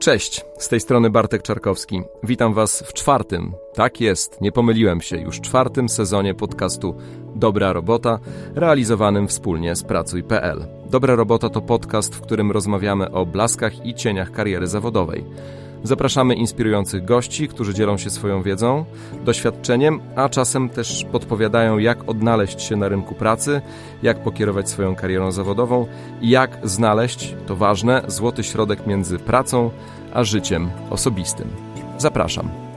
Cześć, z tej strony Bartek Czarkowski. Witam Was w czwartym, tak jest, nie pomyliłem się, już czwartym sezonie podcastu Dobra Robota, realizowanym wspólnie z Pracuj.pl. Dobra Robota to podcast, w którym rozmawiamy o blaskach i cieniach kariery zawodowej. Zapraszamy inspirujących gości, którzy dzielą się swoją wiedzą, doświadczeniem, a czasem też podpowiadają, jak odnaleźć się na rynku pracy, jak pokierować swoją karierą zawodową i jak znaleźć, to ważne, złoty środek między pracą a życiem osobistym. Zapraszam.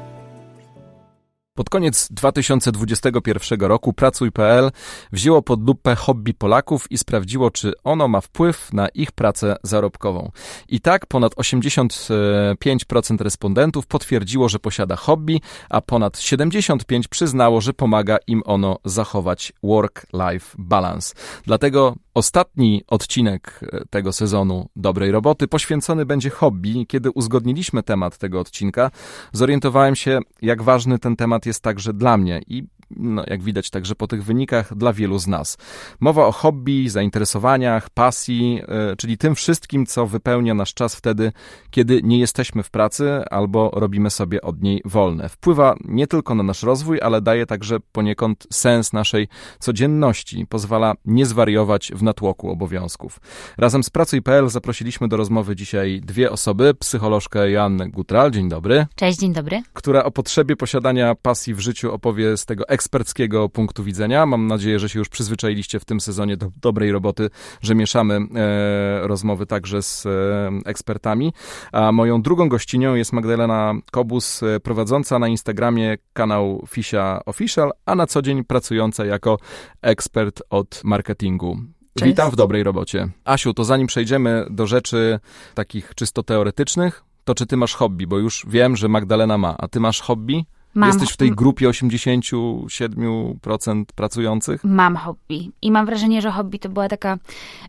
Pod koniec 2021 roku Pracuj.pl wzięło pod lupę hobby Polaków i sprawdziło, czy ono ma wpływ na ich pracę zarobkową. I tak ponad 85% respondentów potwierdziło, że posiada hobby, a ponad 75% przyznało, że pomaga im ono zachować work-life balance. Dlatego Ostatni odcinek e, tego sezonu dobrej roboty poświęcony będzie hobby. Kiedy uzgodniliśmy temat tego odcinka, zorientowałem się, jak ważny ten temat jest także dla mnie i no, jak widać także po tych wynikach, dla wielu z nas. Mowa o hobby, zainteresowaniach, pasji, yy, czyli tym wszystkim, co wypełnia nasz czas wtedy, kiedy nie jesteśmy w pracy albo robimy sobie od niej wolne. Wpływa nie tylko na nasz rozwój, ale daje także poniekąd sens naszej codzienności, pozwala nie zwariować w natłoku obowiązków. Razem z Pracuj.pl zaprosiliśmy do rozmowy dzisiaj dwie osoby, psycholożkę Joannę Gutral, dzień dobry. Cześć, dzień dobry. Która o potrzebie posiadania pasji w życiu opowie z tego eksperckiego punktu widzenia. Mam nadzieję, że się już przyzwyczailiście w tym sezonie do dobrej roboty, że mieszamy e, rozmowy także z e, ekspertami. A moją drugą gościnią jest Magdalena Kobus, e, prowadząca na Instagramie kanał Fisia Official, a na co dzień pracująca jako ekspert od marketingu. Cześć. Witam w dobrej robocie. Asiu, to zanim przejdziemy do rzeczy takich czysto teoretycznych, to czy ty masz hobby? Bo już wiem, że Magdalena ma, a ty masz hobby? Mam. Jesteś w tej grupie 87% pracujących? Mam hobby. I mam wrażenie, że hobby to była taka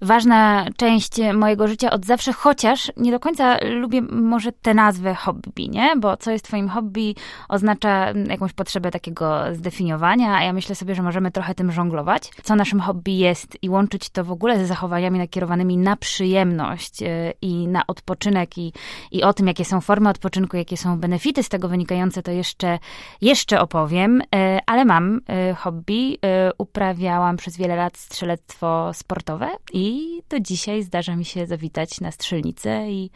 ważna część mojego życia od zawsze, chociaż nie do końca lubię może tę nazwę hobby, nie? Bo co jest twoim hobby oznacza jakąś potrzebę takiego zdefiniowania, a ja myślę sobie, że możemy trochę tym żonglować. Co naszym hobby jest i łączyć to w ogóle ze zachowaniami nakierowanymi na przyjemność y, i na odpoczynek i, i o tym, jakie są formy odpoczynku, jakie są benefity z tego wynikające, to jeszcze jeszcze opowiem, e, ale mam e, hobby. E, uprawiałam przez wiele lat strzelectwo sportowe i do dzisiaj zdarza mi się zawitać na strzelnicę i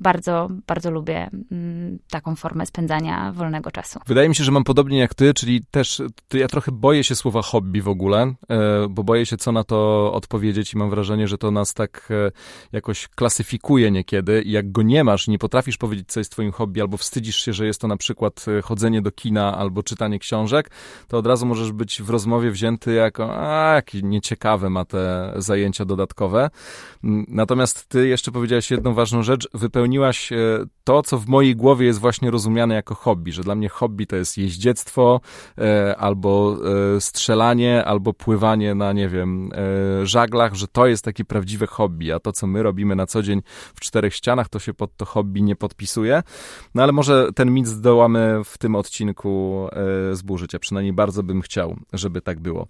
bardzo, bardzo lubię mm, taką formę spędzania wolnego czasu. Wydaje mi się, że mam podobnie jak ty, czyli też ja trochę boję się słowa hobby w ogóle, bo boję się, co na to odpowiedzieć i mam wrażenie, że to nas tak jakoś klasyfikuje niekiedy i jak go nie masz, nie potrafisz powiedzieć, co jest twoim hobby, albo wstydzisz się, że jest to na przykład chodzenie do kina albo czytanie książek, to od razu możesz być w rozmowie wzięty jako, a, jakie nieciekawe ma te zajęcia dodatkowe. Mm, natomiast ty jeszcze powiedziałeś jedną ważną rzecz, wypełniłaś e, to, co w mojej głowie jest właśnie rozumiane jako hobby, że dla mnie hobby to jest jeździectwo, e, albo e, strzelanie, albo pływanie na, nie wiem, żaglach, że to jest takie prawdziwe hobby, a to, co my robimy na co dzień w czterech ścianach, to się pod to hobby nie podpisuje. No ale może ten mit zdołamy w tym odcinku odcinku e, zburzyć, a przynajmniej bardzo bym chciał, żeby tak było.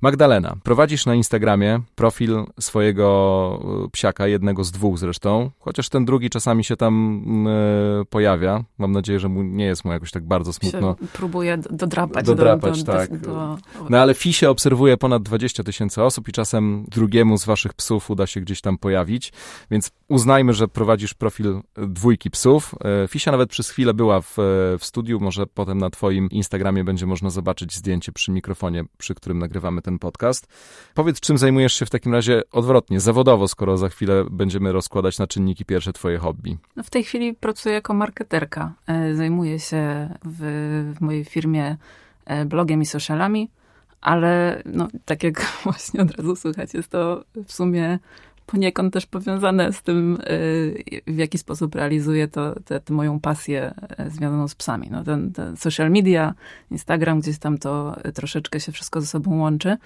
Magdalena, prowadzisz na Instagramie profil swojego e, psiaka, jednego z dwóch zresztą, chociaż ten drugi czasami się tam e, pojawia. Mam nadzieję, że mu nie jest mu jakoś tak bardzo smutno. Próbuję dodrapać. Dodrapać, do, do, tak. Do... No ale Fisie obserwuje ponad 20 tysięcy osób i czasem drugiemu z waszych psów uda się gdzieś tam pojawić, więc uznajmy, że prowadzisz profil dwójki psów. Fisia nawet przez chwilę była w, w studiu, może potem na Twoim Instagramie będzie można zobaczyć zdjęcie przy mikrofonie, przy którym nagrywamy ten podcast. Powiedz, czym zajmujesz się w takim razie odwrotnie, zawodowo, skoro za chwilę będziemy rozkładać na czynniki pierwsze Twoje hobby? No w tej chwili pracuję jako marketerka. E, zajmuję się w, w mojej firmie e, blogiem i socialami, ale no, tak jak właśnie od razu słychać, jest to w sumie poniekąd też powiązane z tym, y, w jaki sposób realizuję to, tę moją pasję y, związaną z psami. No ten, ten social media, Instagram, gdzieś tam to troszeczkę się wszystko ze sobą łączy.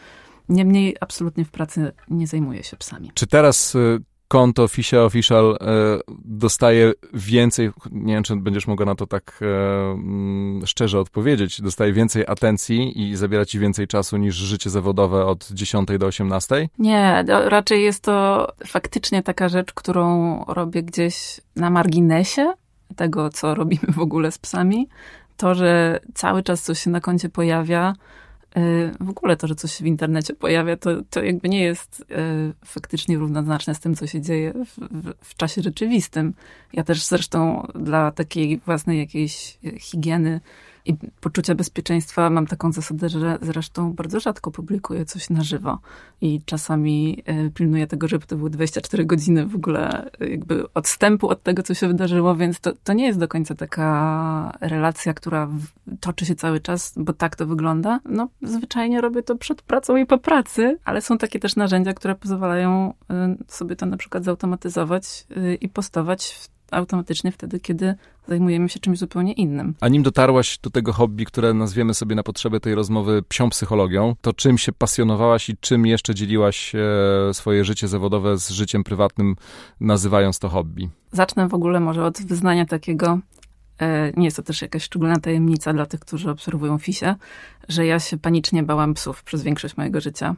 Niemniej absolutnie w pracy nie zajmuję się psami. Czy teraz y, konto Fisia Official e, dostaje więcej, nie wiem, czy będziesz mogła na to tak e, mm, szczerze odpowiedzieć, dostaje więcej atencji i zabiera ci więcej czasu niż życie zawodowe od 10 do 18? Nie, raczej jest to faktycznie taka rzecz, którą robię gdzieś na marginesie, tego, co robimy w ogóle z psami. To, że cały czas coś się na koncie pojawia, w ogóle to, że coś się w internecie pojawia, to, to jakby nie jest faktycznie równoznaczne z tym, co się dzieje w, w, w, czasie rzeczywistym. Ja też zresztą dla takiej własnej jakiejś higieny i poczucia bezpieczeństwa mam taką zasadę, że zresztą bardzo rzadko publikuję coś na żywo i czasami e, pilnuję tego, żeby to były 24 godziny w ogóle e, jakby odstępu od tego, co się wydarzyło, więc to, to nie jest do końca taka relacja, która toczy się cały czas, bo tak to wygląda. No, zwyczajnie robię to przed pracą i po pracy, ale są takie też narzędzia, które pozwalają e, sobie to na przykład zautomatyzować i postować w automatycznie wtedy, kiedy zajmujemy się czymś zupełnie innym. A nim dotarłaś do tego hobby, które nazwiemy sobie na potrzeby tej rozmowy psią psychologią, to czym się pasjonowałaś i czym jeszcze dzieliłaś e, swoje życie zawodowe z życiem prywatnym, nazywając to hobby? Zacznę w ogóle może od wyznania takiego, e, nie jest to też jakaś szczególna tajemnica dla tych, którzy obserwują FISie, że ja się panicznie bałam psów przez większość mojego życia.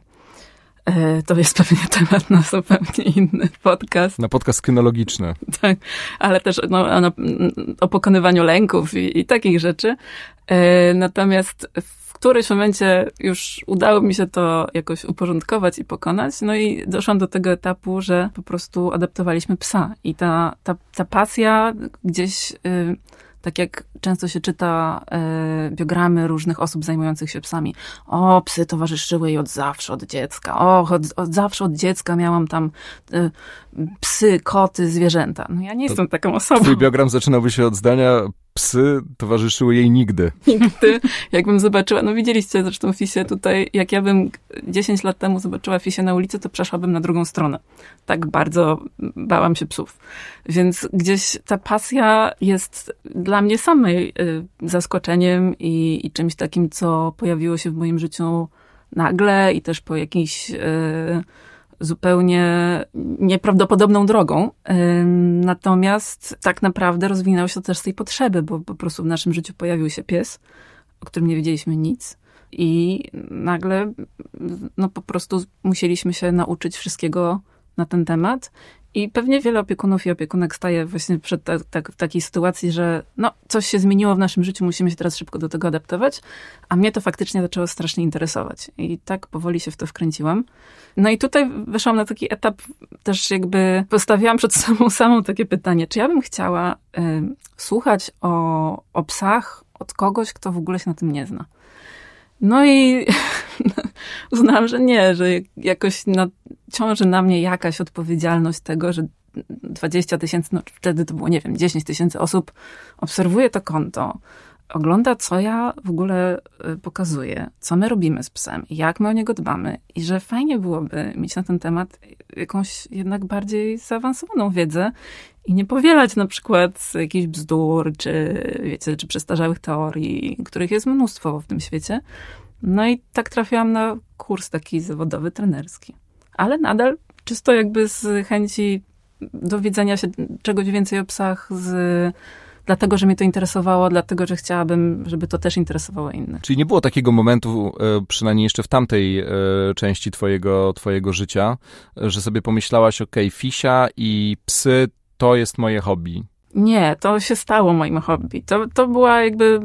E, to jest pewnie temat na zupełnie inny podcast. Na podcast kynologiczny. Tak, ale też no, o pokonywaniu lęków i, i takich rzeczy. E, natomiast w którymś momencie już udało mi się to jakoś uporządkować i pokonać. No i doszłam do tego etapu, że po prostu adaptowaliśmy psa. I ta, ta, ta pasja gdzieś y, tak jak często się czyta e, biogramy różnych osób zajmujących się psami. O, psy towarzyszyły jej od zawsze, od dziecka. O, od, od zawsze od dziecka miałam tam e, psy, koty, zwierzęta. No ja nie to jestem taką osobą. Twój biogram zaczynałby się od zdania psy towarzyszyły jej nigdy. Nigdy. Jakbym zobaczyła, no widzieliście zresztą Fisie tutaj, jak ja bym 10 lat temu zobaczyła Fisie na ulicy, to przeszłabym na drugą stronę. Tak bardzo bałam się psów. Więc gdzieś ta pasja jest dla mnie samej y, zaskoczeniem i, i czymś takim, co pojawiło się w moim życiu nagle i też po jakiejś y, zupełnie nieprawdopodobną drogą. Natomiast tak naprawdę rozwinęło się to też z tej potrzeby, bo po prostu w naszym życiu pojawił się pies, o którym nie wiedzieliśmy nic. I nagle no po prostu musieliśmy się nauczyć wszystkiego na ten temat. I pewnie wiele opiekunów i opiekunek staje właśnie przed ta, ta, takiej sytuacji, że no, coś się zmieniło w naszym życiu, musimy się teraz szybko do tego adaptować, a mnie to faktycznie zaczęło strasznie interesować. I tak powoli się w to wkręciłam. No i tutaj wyszłam na taki etap, też jakby postawiłam przed sobą samą takie pytanie, czy ja bym chciała y, słuchać o, o psach od kogoś, kto w ogóle się na tym nie zna. No i uznałam, że nie, że jakoś na, ciąży na mnie jakaś odpowiedzialność tego, że 20 tysięcy, no wtedy to było, nie wiem, 10 tysięcy osób obserwuje to konto, ogląda, co ja w ogóle y, pokazuję, co my robimy z psem, jak my o niego dbamy i że fajnie byłoby mieć na ten temat jakąś jednak bardziej zaawansowaną wiedzę i nie powielać na przykład jakichś bzdur, czy wiecie, czy przestarzałych teorii, których jest mnóstwo w tym świecie. No i tak trafiłam na kurs taki zawodowy, trenerski. Ale nadal czysto jakby z chęci dowiedzenia się czegoś więcej o psach, z dlatego, że mnie to interesowało, dlatego, że chciałabym, żeby to też interesowało innych. Czyli nie było takiego momentu, e, przynajmniej jeszcze w tamtej e, części twojego, twojego życia, że sobie pomyślałaś, ok, fisia i psy to jest moje hobby. Nie, to się stało moim hobby. To, to była jakby,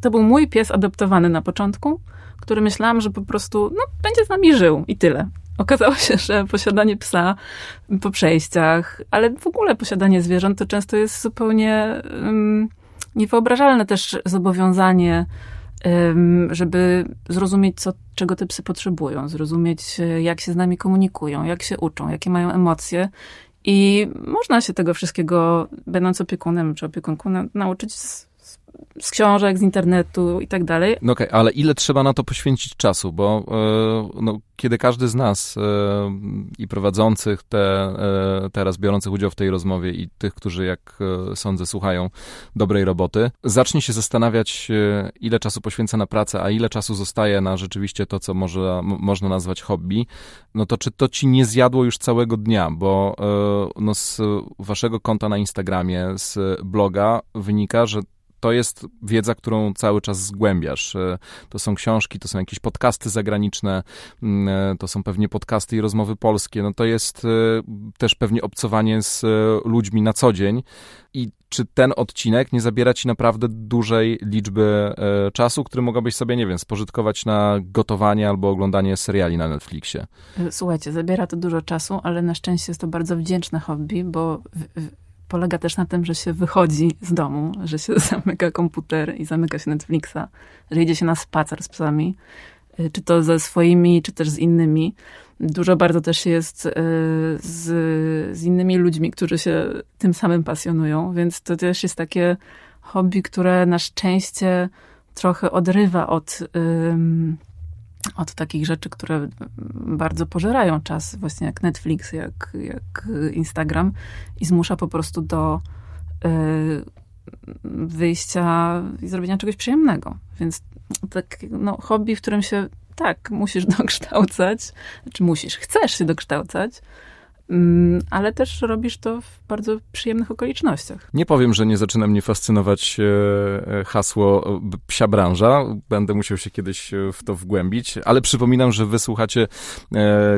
to był mój pies adoptowany na początku, który myślałam, że po prostu, no, będzie z nami żył i tyle. Okazało się, że posiadanie psa po przejściach, ale w ogóle posiadanie zwierząt to często jest zupełnie um, niewyobrażalne też zobowiązanie, um, żeby zrozumieć, co, czego te psy potrzebują, zrozumieć, jak się z nami komunikują, jak się uczą, jakie mają emocje. I można się tego wszystkiego, będąc opiekunem czy opiekunką, nauczyć z, z książek, z internetu i tak dalej. No okej, okay, ale ile trzeba na to poświęcić czasu? Bo e, no, kiedy każdy z nas e, i prowadzących te, e, teraz biorących udział w tej rozmowie i tych, którzy jak sądzę słuchają dobrej roboty, zacznie się zastanawiać, ile czasu poświęca na pracę, a ile czasu zostaje na rzeczywiście to, co może, można nazwać hobby, no to czy to ci nie zjadło już całego dnia? Bo no, z waszego konta na Instagramie, z bloga wynika, że to jest wiedza, którą cały czas zgłębiasz. E, to są książki, to są jakieś podcasty zagraniczne, e, to są pewnie podcasty i rozmowy polskie. No to jest e, też pewnie obcowanie z ludźmi na co dzień. I czy ten odcinek nie zabiera ci naprawdę dużej liczby czasu, który mogłabyś sobie, nie wiem, spożytkować na gotowanie albo oglądanie seriali na Netflixie? Słuchajcie, zabiera to dużo czasu, ale na szczęście jest to bardzo wdzięczne hobby, bo w, w polega też na tym, że się wychodzi z domu, że się zamyka komputer i zamyka się Netflixa, że idzie się na spacer z psami, y, czy to ze swoimi, czy też z innymi. Dużo bardzo też jest y, z, z innymi ludźmi, którzy się tym samym pasjonują, więc to też jest takie hobby, które na szczęście trochę odrywa od od takich rzeczy, które bardzo pożerają czas, właśnie jak Netflix, jak, jak Instagram i zmusza po prostu do y, wyjścia i zrobienia czegoś przyjemnego. Więc tak, no, hobby, w którym się tak, musisz dokształcać, czy musisz, chcesz się dokształcać, ale też robisz to w bardzo przyjemnych okolicznościach. Nie powiem, że nie zaczyna mnie fascynować e, e, hasło psia branża. Będę musiał się kiedyś e, w to wgłębić, ale przypominam, że wysłuchacie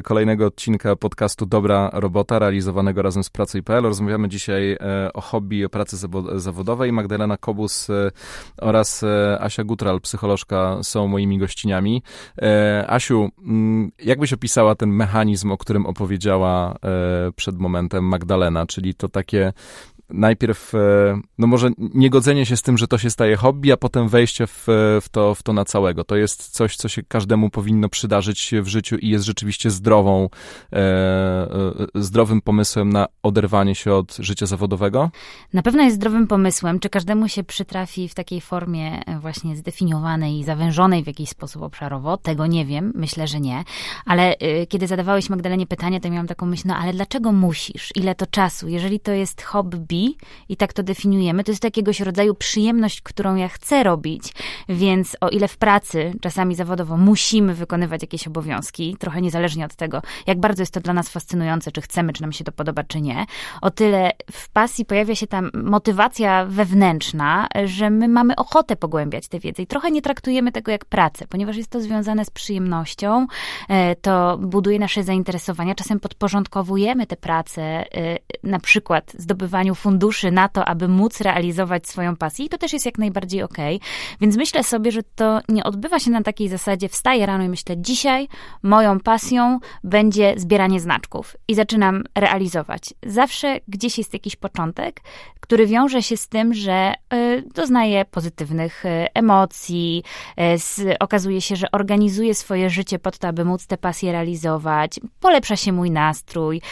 kolejnego odcinka podcastu Dobra Robota, realizowanego razem z Pracuj.pl. Rozmawiamy dzisiaj o hobby, o pracy zawodowej. Magdalena Kobus oraz Asia Gutral, psycholożka, są moimi gościniami. Asiu, mm, jakbyś opisała ten mechanizm, o którym opowiedziała przed momentem Magdalena, czyli to takie najpierw, e, no może niegodzenie się z tym, że to się staje hobby, a potem wejście w, w, to, w to na całego. To jest coś, co się każdemu powinno przydarzyć w życiu i jest rzeczywiście zdrową, e, e, zdrowym pomysłem na oderwanie się od życia zawodowego? Na pewno jest zdrowym pomysłem. Czy każdemu się przytrafi w takiej formie e, właśnie zdefiniowanej i zawężonej w jakiś sposób obszarowo? Tego nie wiem. Myślę, że nie. Ale y, kiedy zadawałeś Magdalenie pytanie, to miałam taką myśl, no ale dlaczego musisz? Ile to czasu? Jeżeli to jest hobby, i tak to definiujemy, to jest jakiegoś rodzaju przyjemność, którą ja chcę robić. Więc o ile w pracy, czasami zawodowo, musimy wykonywać jakieś obowiązki, trochę niezależnie od tego, jak bardzo jest to dla nas fascynujące, czy chcemy, czy nam się to podoba, czy nie, o tyle w pasji pojawia się tam motywacja wewnętrzna, że my mamy ochotę pogłębiać tę wiedzę i trochę nie traktujemy tego jak pracę, ponieważ jest to związane z przyjemnością, e, to buduje nasze zainteresowania, czasem podporządkowujemy tę pracę, e, na przykład zdobywaniu funduszy, funduszy na to, aby móc realizować swoją pasję i to też jest jak najbardziej okej. Okay. Więc myślę sobie, że to nie odbywa się na takiej zasadzie wstaję rano i myślę, dzisiaj moją pasją będzie zbieranie znaczków i zaczynam realizować. Zawsze gdzieś jest jakiś początek, który wiąże się z tym, że y, doznaję pozytywnych y, emocji, y, okazuje się, że organizuję swoje życie po to, aby móc te pasje realizować, polepsza się mój nastrój,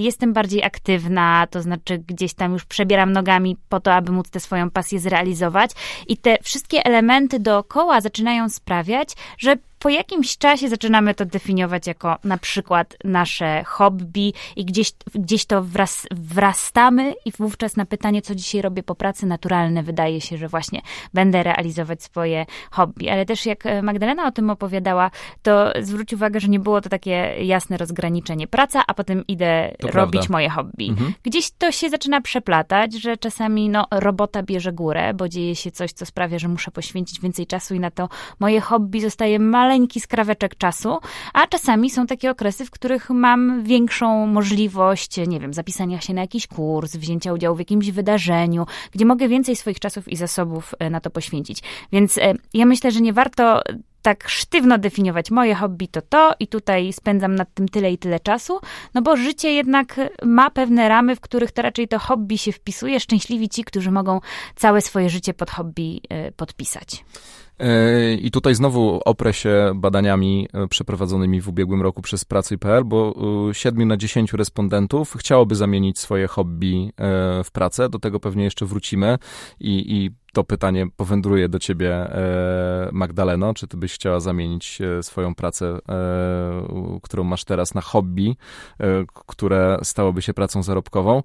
jestem bardziej aktywna, to znaczy gdzieś tam już przebieram nogami po to, aby móc tę swoją pasję zrealizować. I te wszystkie elementy dookoła zaczynają sprawiać, że po jakimś czasie zaczynamy to definiować jako na przykład nasze hobby i gdzieś, gdzieś to wraz, wrastamy i wówczas na pytanie, co dzisiaj robię po pracy, naturalne wydaje się, że właśnie będę realizować swoje hobby. Ale też jak Magdalena o tym opowiadała, to zwróć uwagę, że nie było to takie jasne rozgraniczenie. Praca, a potem idę to robić prawda. moje hobby. Mhm. Gdzieś to się zaczyna przeplatać, że czasami no, robota bierze górę, bo dzieje się coś, co sprawia, że muszę poświęcić więcej czasu i na to moje hobby zostaje male maleńki skraweczek czasu, a czasami są takie okresy, w których mam większą możliwość, nie wiem, zapisania się na jakiś kurs, wzięcia udziału w jakimś wydarzeniu, gdzie mogę więcej swoich czasów i zasobów e, na to poświęcić. Więc e, ja myślę, że nie warto tak sztywno definiować moje hobby to to i tutaj spędzam nad tym tyle i tyle czasu, no bo życie jednak ma pewne ramy, w których to raczej to hobby się wpisuje. Szczęśliwi ci, którzy mogą całe swoje życie pod hobby e, podpisać. I tutaj znowu oprę się badaniami e, przeprowadzonymi w ubiegłym roku przez Pracuj.pl, bo 7 na 10 respondentów chciałoby zamienić swoje hobby e, w pracę. Do tego pewnie jeszcze wrócimy i, i to pytanie powędruje do ciebie, e, Magdaleno. Czy ty byś chciała zamienić swoją pracę, którą masz teraz, na hobby, które stałoby się pracą zarobkową?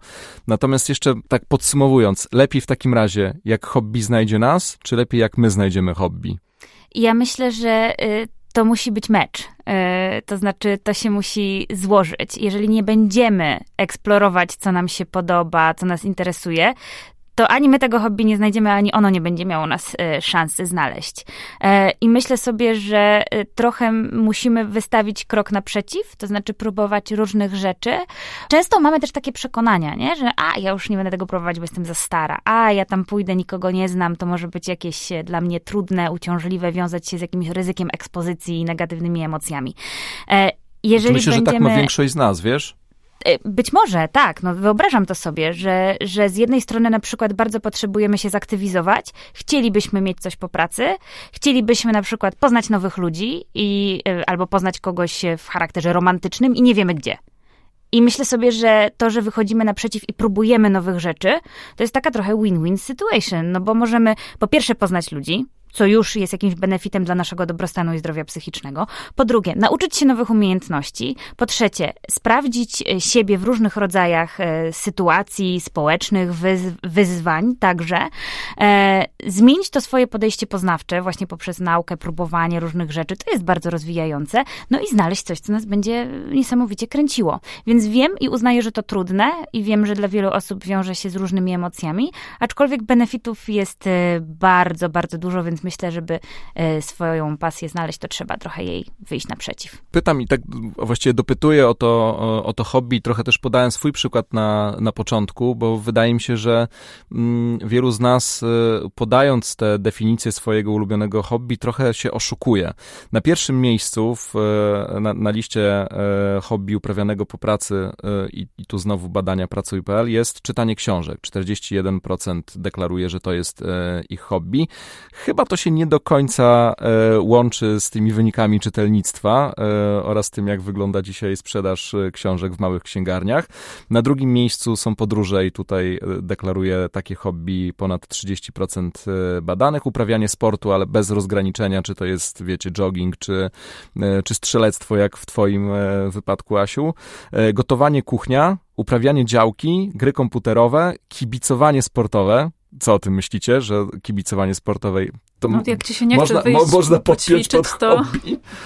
Natomiast jeszcze tak podsumowując, lepiej w takim razie, jak hobby znajdzie nas, czy lepiej jak my znajdziemy hobby? Ja myślę, że y, to musi być mecz. Y, to znaczy, to się musi złożyć. Jeżeli nie będziemy eksplorować, co nam się podoba, co nas interesuje, to ani my tego hobby nie znajdziemy, ani ono nie będzie miało nas e, szansy znaleźć. E, I myślę sobie, że e, trochę musimy wystawić krok naprzeciw, to znaczy próbować różnych rzeczy. Często mamy też takie przekonania, nie? że a, ja już nie będę tego próbować, bo jestem za stara, a, ja tam pójdę, nikogo nie znam, to może być jakieś dla mnie trudne, uciążliwe, wiązać się z jakimś ryzykiem ekspozycji i negatywnymi emocjami. Jeżeli Myślę, będziemy... że tak ma większość z nas, wiesz? E, być może, tak. No, wyobrażam to sobie, że, że z jednej strony na przykład bardzo potrzebujemy się zaktywizować, chcielibyśmy mieć coś po pracy, chcielibyśmy na przykład poznać nowych ludzi i, e, albo poznać kogoś w charakterze romantycznym i nie wiemy gdzie. I myślę sobie, że to, że wychodzimy naprzeciw i próbujemy nowych rzeczy, to jest taka trochę win-win situation, no bo możemy po pierwsze poznać ludzi, co już jest jakimś benefitem dla naszego dobrostanu i zdrowia psychicznego. Po drugie, nauczyć się nowych umiejętności. Po trzecie, sprawdzić e, siebie w różnych rodzajach e, sytuacji społecznych, wyz wyzwań także. E, zmienić to swoje podejście poznawcze właśnie poprzez naukę, próbowanie różnych rzeczy. To jest bardzo rozwijające. No i znaleźć coś, co nas będzie niesamowicie kręciło. Więc wiem i uznaję, że to trudne i wiem, że dla wielu osób wiąże się z różnymi emocjami, aczkolwiek benefitów jest bardzo, bardzo dużo, więc myślę, żeby e, swoją pasję znaleźć, to trzeba trochę jej wyjść naprzeciw. Pytam i tak właściwie dopytuję o to, o to hobby, trochę też podałem swój przykład na, na początku, bo wydaje mi się, że mm, wielu z nas e, podając te definicje swojego ulubionego hobby, trochę się oszukuje. Na pierwszym miejscu w, e, na, na liście hobby uprawianego po pracy i, i tu znowu badania pracuj.pl jest czytanie książek. 41% deklaruje, że to jest ich hobby. Chyba to się nie do końca e, łączy z tymi wynikami czytelnictwa e, oraz tym, jak wygląda dzisiaj sprzedaż e, książek w małych księgarniach. Na drugim miejscu są podróże i tutaj deklaruje takie hobby ponad 30% badanych. Uprawianie sportu, ale bez rozgraniczenia, czy to jest, wiecie, jogging, czy, czy strzelectwo, jak w twoim wypadku, Asiu. Gotowanie, kuchnia, uprawianie działki, gry komputerowe, kibicowanie sportowe, co o tym myślicie, że kibicowanie sportowej to no, jak ci się nie można, chce wyjść, można podpiąć pod to...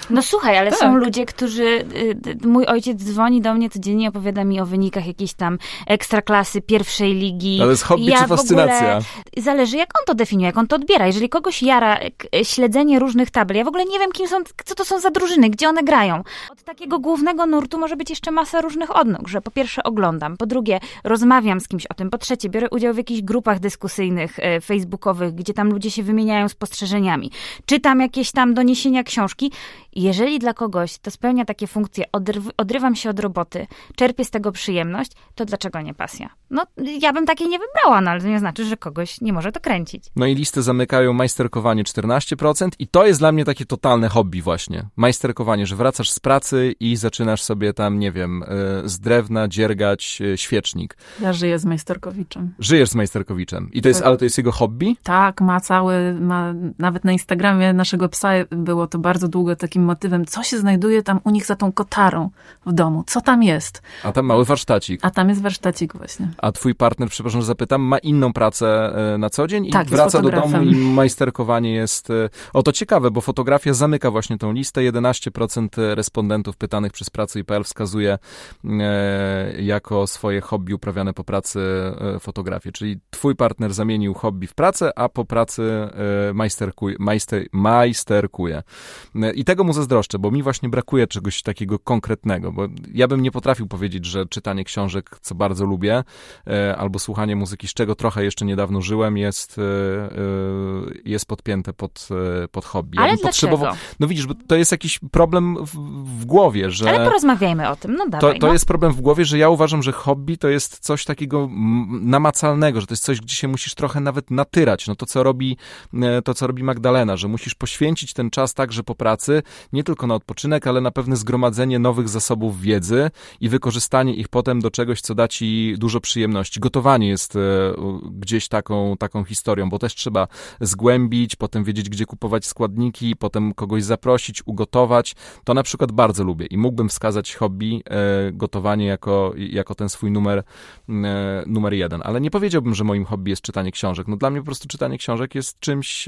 No słuchaj, ale tak. są ludzie, którzy... Y, y, mój ojciec dzwoni do mnie codziennie, opowiada mi o wynikach jakiejś tam ekstraklasy, pierwszej ligi. Ale jest hobby ja czy fascynacja? Zależy, jak on to definiuje, jak on to odbiera. Jeżeli kogoś jara śledzenie różnych tabel, ja w ogóle nie wiem, kim są, co to są za drużyny, gdzie one grają. Od takiego głównego nurtu może być jeszcze masa różnych odnóg, że po pierwsze oglądam, po drugie rozmawiam z kimś o tym, po trzecie biorę udział w jakichś grupach dyskusyjnych, e, facebookowych, gdzie tam ludzie się wymieniają spostrzeżeniami. Czytam jakieś tam doniesienia książki. Jeżeli dla kogoś to spełnia takie funkcje, odrywam się od roboty, czerpię z tego przyjemność, to dlaczego nie pasja? No, ja bym takiej nie wybrała, no ale to nie znaczy, że kogoś nie może to kręcić. No i listy zamykają majsterkowanie 14% i to jest dla mnie takie totalne hobby właśnie. Majsterkowanie, że wracasz z pracy i zaczynasz sobie tam, nie wiem, e, z drewna dziergać e, świecznik. Ja żyję z majsterkowiczem. Żyjesz z majsterkowiczem. I to jest, tak. ale to jest jego hobby? Tak, ma cały, ma nawet na Instagramie naszego psa było to bardzo długo takim motywem, co się znajduje tam u nich za tą kotarą w domu, co tam jest. A tam mały warsztacik. A tam jest warsztacik właśnie. A twój partner, przepraszam, że zapytam, ma inną pracę e, na co dzień i tak, wraca do domu i majsterkowanie jest... E, o, to ciekawe, bo fotografia zamyka właśnie tą listę. 11% respondentów pytanych przez Pracuj.pl wskazuje e, jako swoje hobby uprawiane po pracy e, fotografię. Czyli twój partner zamienił hobby w pracę, a po pracy e, majsterkuje, majster, majsterkuje. E, I tego mu zazdroszczę, bo mi właśnie brakuje czegoś takiego konkretnego, bo ja bym nie potrafił powiedzieć, że czytanie książek, co bardzo lubię, e, albo słuchanie muzyki, z czego trochę jeszcze niedawno żyłem, jest, jest podpięte pod, pod hobby. Ale ja potrzebował. No widzisz, bo to jest jakiś problem w, w głowie, że... Ale porozmawiajmy o tym, no dawaj. To, to no. jest problem w głowie, że ja uważam, że hobby to jest coś takiego namacalnego, że to jest coś, gdzie się musisz trochę nawet natyrać. No to, co robi E, to, co robi Magdalena, że musisz poświęcić ten czas także po pracy, nie tylko na odpoczynek, ale na pewne zgromadzenie nowych zasobów wiedzy i wykorzystanie ich potem do czegoś, co da ci dużo przyjemności. Gotowanie jest e, gdzieś taką, taką historią, bo też trzeba zgłębić, potem wiedzieć, gdzie kupować składniki, potem kogoś zaprosić, ugotować. To na przykład bardzo lubię i mógłbym wskazać hobby, e, gotowanie jako, jako ten swój numer, numer jeden. Ale nie powiedziałbym, że moim hobby jest czytanie książek. No dla mnie po prostu czytanie książek jest czymś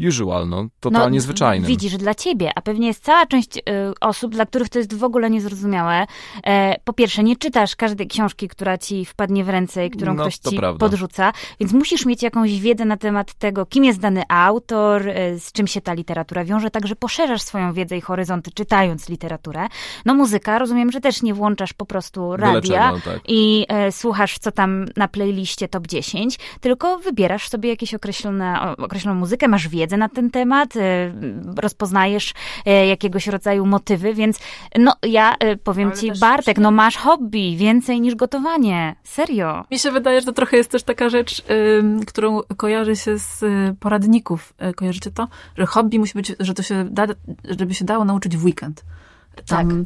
usual, no, totalnie no, zwyczajnym. Widzisz, dla ciebie, a pewnie jest cała część y, osób, dla których to jest w ogóle niezrozumiałe. E, po pierwsze, nie czytasz każdej książki, która ci wpadnie w ręce i którą No, ktoś to ci prawda. podrzuca, więc musisz mieć jakąś wiedzę na temat tego, kim jest dany autor, e, z czym się ta literatura wiąże, także poszerzasz swoją wiedzę i horyzonty czytając literaturę. No muzyka, rozumiem, że też nie włączasz po prostu radia czego, tak. i e, słuchasz, co tam na playliście top 10, tylko wybierasz sobie jakieś określone, określoną muzykę, masz wiedzę na ten temat, e, rozpoznajesz e, jakiegoś rodzaju motywy, więc no ja e, powiem Ale ci, Bartek, no masz hobby więcej niż gotowanie. Serio. Mi się wydaje, że to trochę jest też taka rzecz, którą kojarzy się z y, poradników. Y, Kojarzycie to? Że hobby musi być, że to się da, żeby się dało nauczyć w weekend. Tam,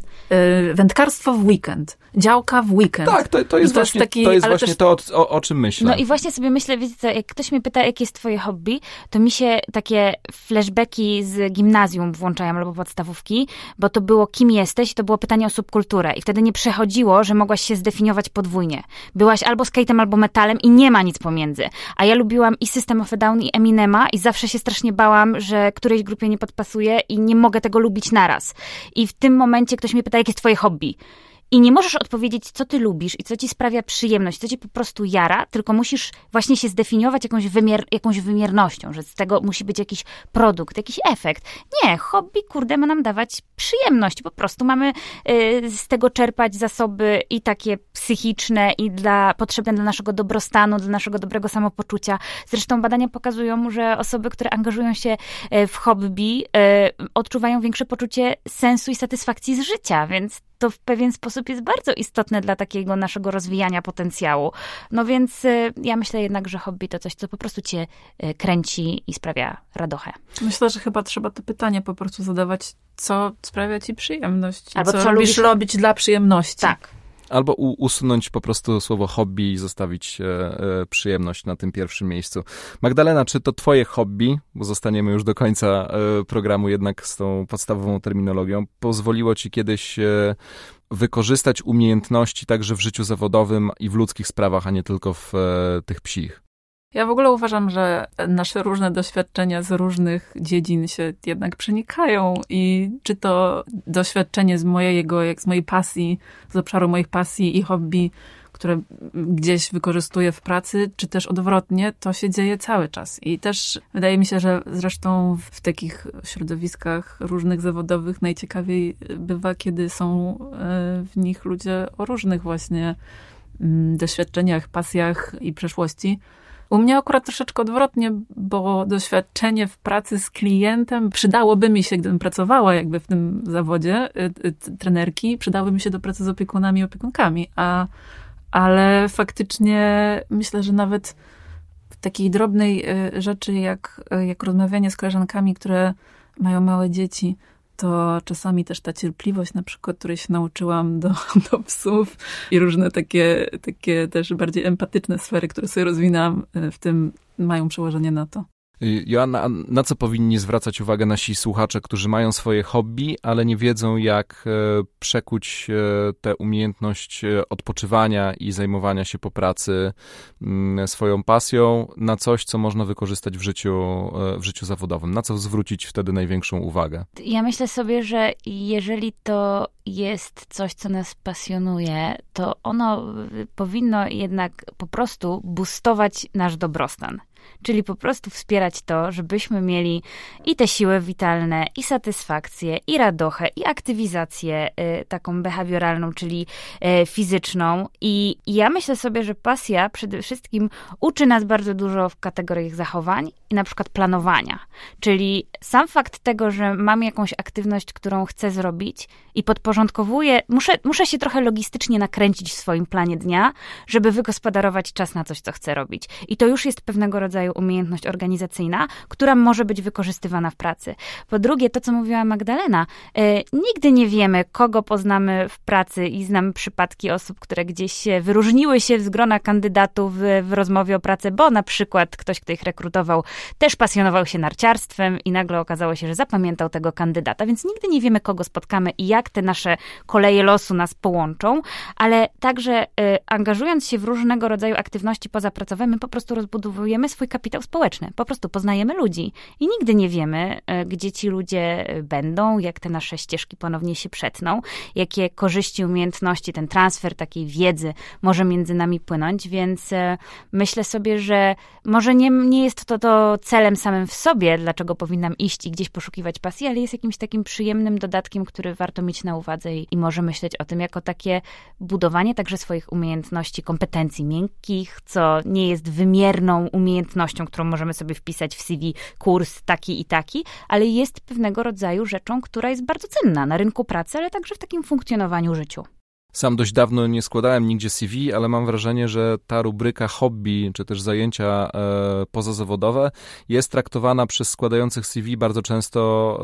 y, wędkarstwo w weekend, działka w weekend. Tak, to, to jest to właśnie, taki- to, jest właśnie też- to, o, o czym myślę. No i właśnie sobie myślę, wiecie co, jak ktoś mnie pyta, jakie jest twoje hobby, to mi się takie flashbacki z gimnazjum włączają albo podstawówki, bo to było kim jesteś, to było pytanie o subkulturę i wtedy nie przechodziło, że mogłaś się zdefiniować podwójnie. Byłaś albo skatem, albo metalem i nie ma nic pomiędzy. A ja lubiłam i System of a Down i Eminema i zawsze się strasznie bałam, że którejś grupie nie podpasuje i nie mogę tego lubić naraz. I w tym momencie ktoś mnie pyta, jakie jest twoje hobby? I nie możesz odpowiedzieć, co ty lubisz i co ci sprawia przyjemność, co ci po prostu jara, tylko musisz właśnie się zdefiniować jakąś, wymiar, jakąś wymiernością, że z tego musi być jakiś produkt, jakiś efekt. Nie, hobby, kurde, ma nam dawać przyjemność. Po prostu mamy y, z tego czerpać zasoby i takie psychiczne, i dla, potrzebne dla naszego dobrostanu, dla naszego dobrego samopoczucia. Zresztą badania pokazują, że osoby, które angażują się y, w hobby, y, odczuwają większe poczucie sensu i satysfakcji z życia, więc to w pewien sposób jest bardzo istotne dla takiego naszego rozwijania potencjału. No więc y, ja myślę jednak, że hobby to coś, co po prostu cię y, kręci i sprawia radochę. Myślę, że chyba trzeba to pytanie po prostu zadawać, co sprawia ci przyjemność. Albo co, co lubisz- robić dla przyjemności. Tak. Albo u, usunąć po prostu słowo hobby i zostawić e, e, przyjemność na tym pierwszym miejscu. Magdalena, czy to twoje hobby, bo zostaniemy już do końca e, programu jednak z tą podstawową terminologią, pozwoliło ci kiedyś e, wykorzystać umiejętności także w życiu zawodowym i w ludzkich sprawach, a nie tylko w e, tych psich? Ja w ogóle uważam, że nasze różne doświadczenia z różnych dziedzin się jednak przenikają i czy to doświadczenie z mojego, jak z mojej pasji, z obszaru moich pasji i hobby, które gdzieś wykorzystuję w pracy, czy też odwrotnie, to się dzieje cały czas. I też wydaje mi się, że zresztą w takich środowiskach różnych zawodowych najciekawiej bywa, kiedy są e, w nich ludzie o różnych właśnie mm, doświadczeniach, pasjach i przeszłości. U mnie akurat troszeczkę odwrotnie, bo doświadczenie w pracy z klientem przydałoby mi się, gdybym pracowała jakby w tym zawodzie y, y, trenerki, przydałoby mi się do pracy z opiekunami i opiekunkami, a, ale faktycznie myślę, że nawet w takiej drobnej y, rzeczy, jak, jak rozmawianie z koleżankami, które mają małe dzieci, to czasami też ta cierpliwość, na przykład, której się nauczyłam do, do psów i różne takie, takie też bardziej empatyczne sfery, które sobie rozwinęłam y, w tym, mają przełożenie na to. Y, Joanna, na co powinni zwracać uwagę nasi słuchacze, którzy mają swoje hobby, ale nie wiedzą, jak e, przekuć e, tę umiejętność e, odpoczywania i zajmowania się po pracy mm, swoją pasją na coś, co można wykorzystać w życiu, w życiu zawodowym? Na co zwrócić wtedy największą uwagę? Ja myślę sobie, że jeżeli to jest coś, co nas pasjonuje, to ono y, powinno jednak po prostu boostować nasz dobrostan. Czyli po prostu wspierać to, żebyśmy mieli i te siły witalne, i satysfakcję, i radochę, i aktywizację y, taką behawioralną, czyli y, fizyczną. I ja myślę sobie, że pasja przede wszystkim uczy nas bardzo dużo w kategoriach zachowań i na przykład planowania. Czyli sam fakt tego, że mam jakąś aktywność, którą chcę zrobić i podporządkowuję, muszę, muszę się trochę logistycznie nakręcić w swoim planie dnia, żeby wygospodarować czas na coś, co chcę robić. I to już jest pewnego rodzaju umiejętność organizacyjna, która może być wykorzystywana w pracy. Po drugie, to co mówiła Magdalena, e, nigdy nie wiemy, kogo poznamy w pracy i znamy przypadki osób, które gdzieś się wyróżniły się z grona kandydatów w, w rozmowie o pracę, bo na przykład ktoś, kto ich rekrutował, też pasjonował się narciarstwem i nagle okazało się, że zapamiętał tego kandydata, więc nigdy nie wiemy, kogo spotkamy i jak te nasze koleje losu nas połączą, ale także y, angażując się w różnego rodzaju aktywności pozapracowe, my po prostu rozbudowujemy swój kapitał społeczny. Po prostu poznajemy ludzi i nigdy nie wiemy, e, gdzie ci ludzie będą, jak te nasze ścieżki ponownie się przetną, jakie korzyści, umiejętności, ten transfer takiej wiedzy może między nami płynąć, więc e, myślę sobie, że może nie, nie jest to, to celem samym w sobie, dlaczego powinnam iść i gdzieś poszukiwać pasji, ale jest jakimś takim przyjemnym dodatkiem, który warto mieć na uwadze i, i może myśleć o tym jako takie budowanie także swoich umiejętności, kompetencji miękkich, co nie jest wymierną umiejętnością, którą możemy sobie wpisać w CV kurs taki i taki, ale jest pewnego rodzaju rzeczą, która jest bardzo cenna na rynku pracy, ale także w takim funkcjonowaniu życiu. Sam dość dawno nie składałem nigdzie CV, ale mam wrażenie, że ta rubryka hobby, czy też zajęcia e, pozazawodowe jest traktowana przez składających CV bardzo często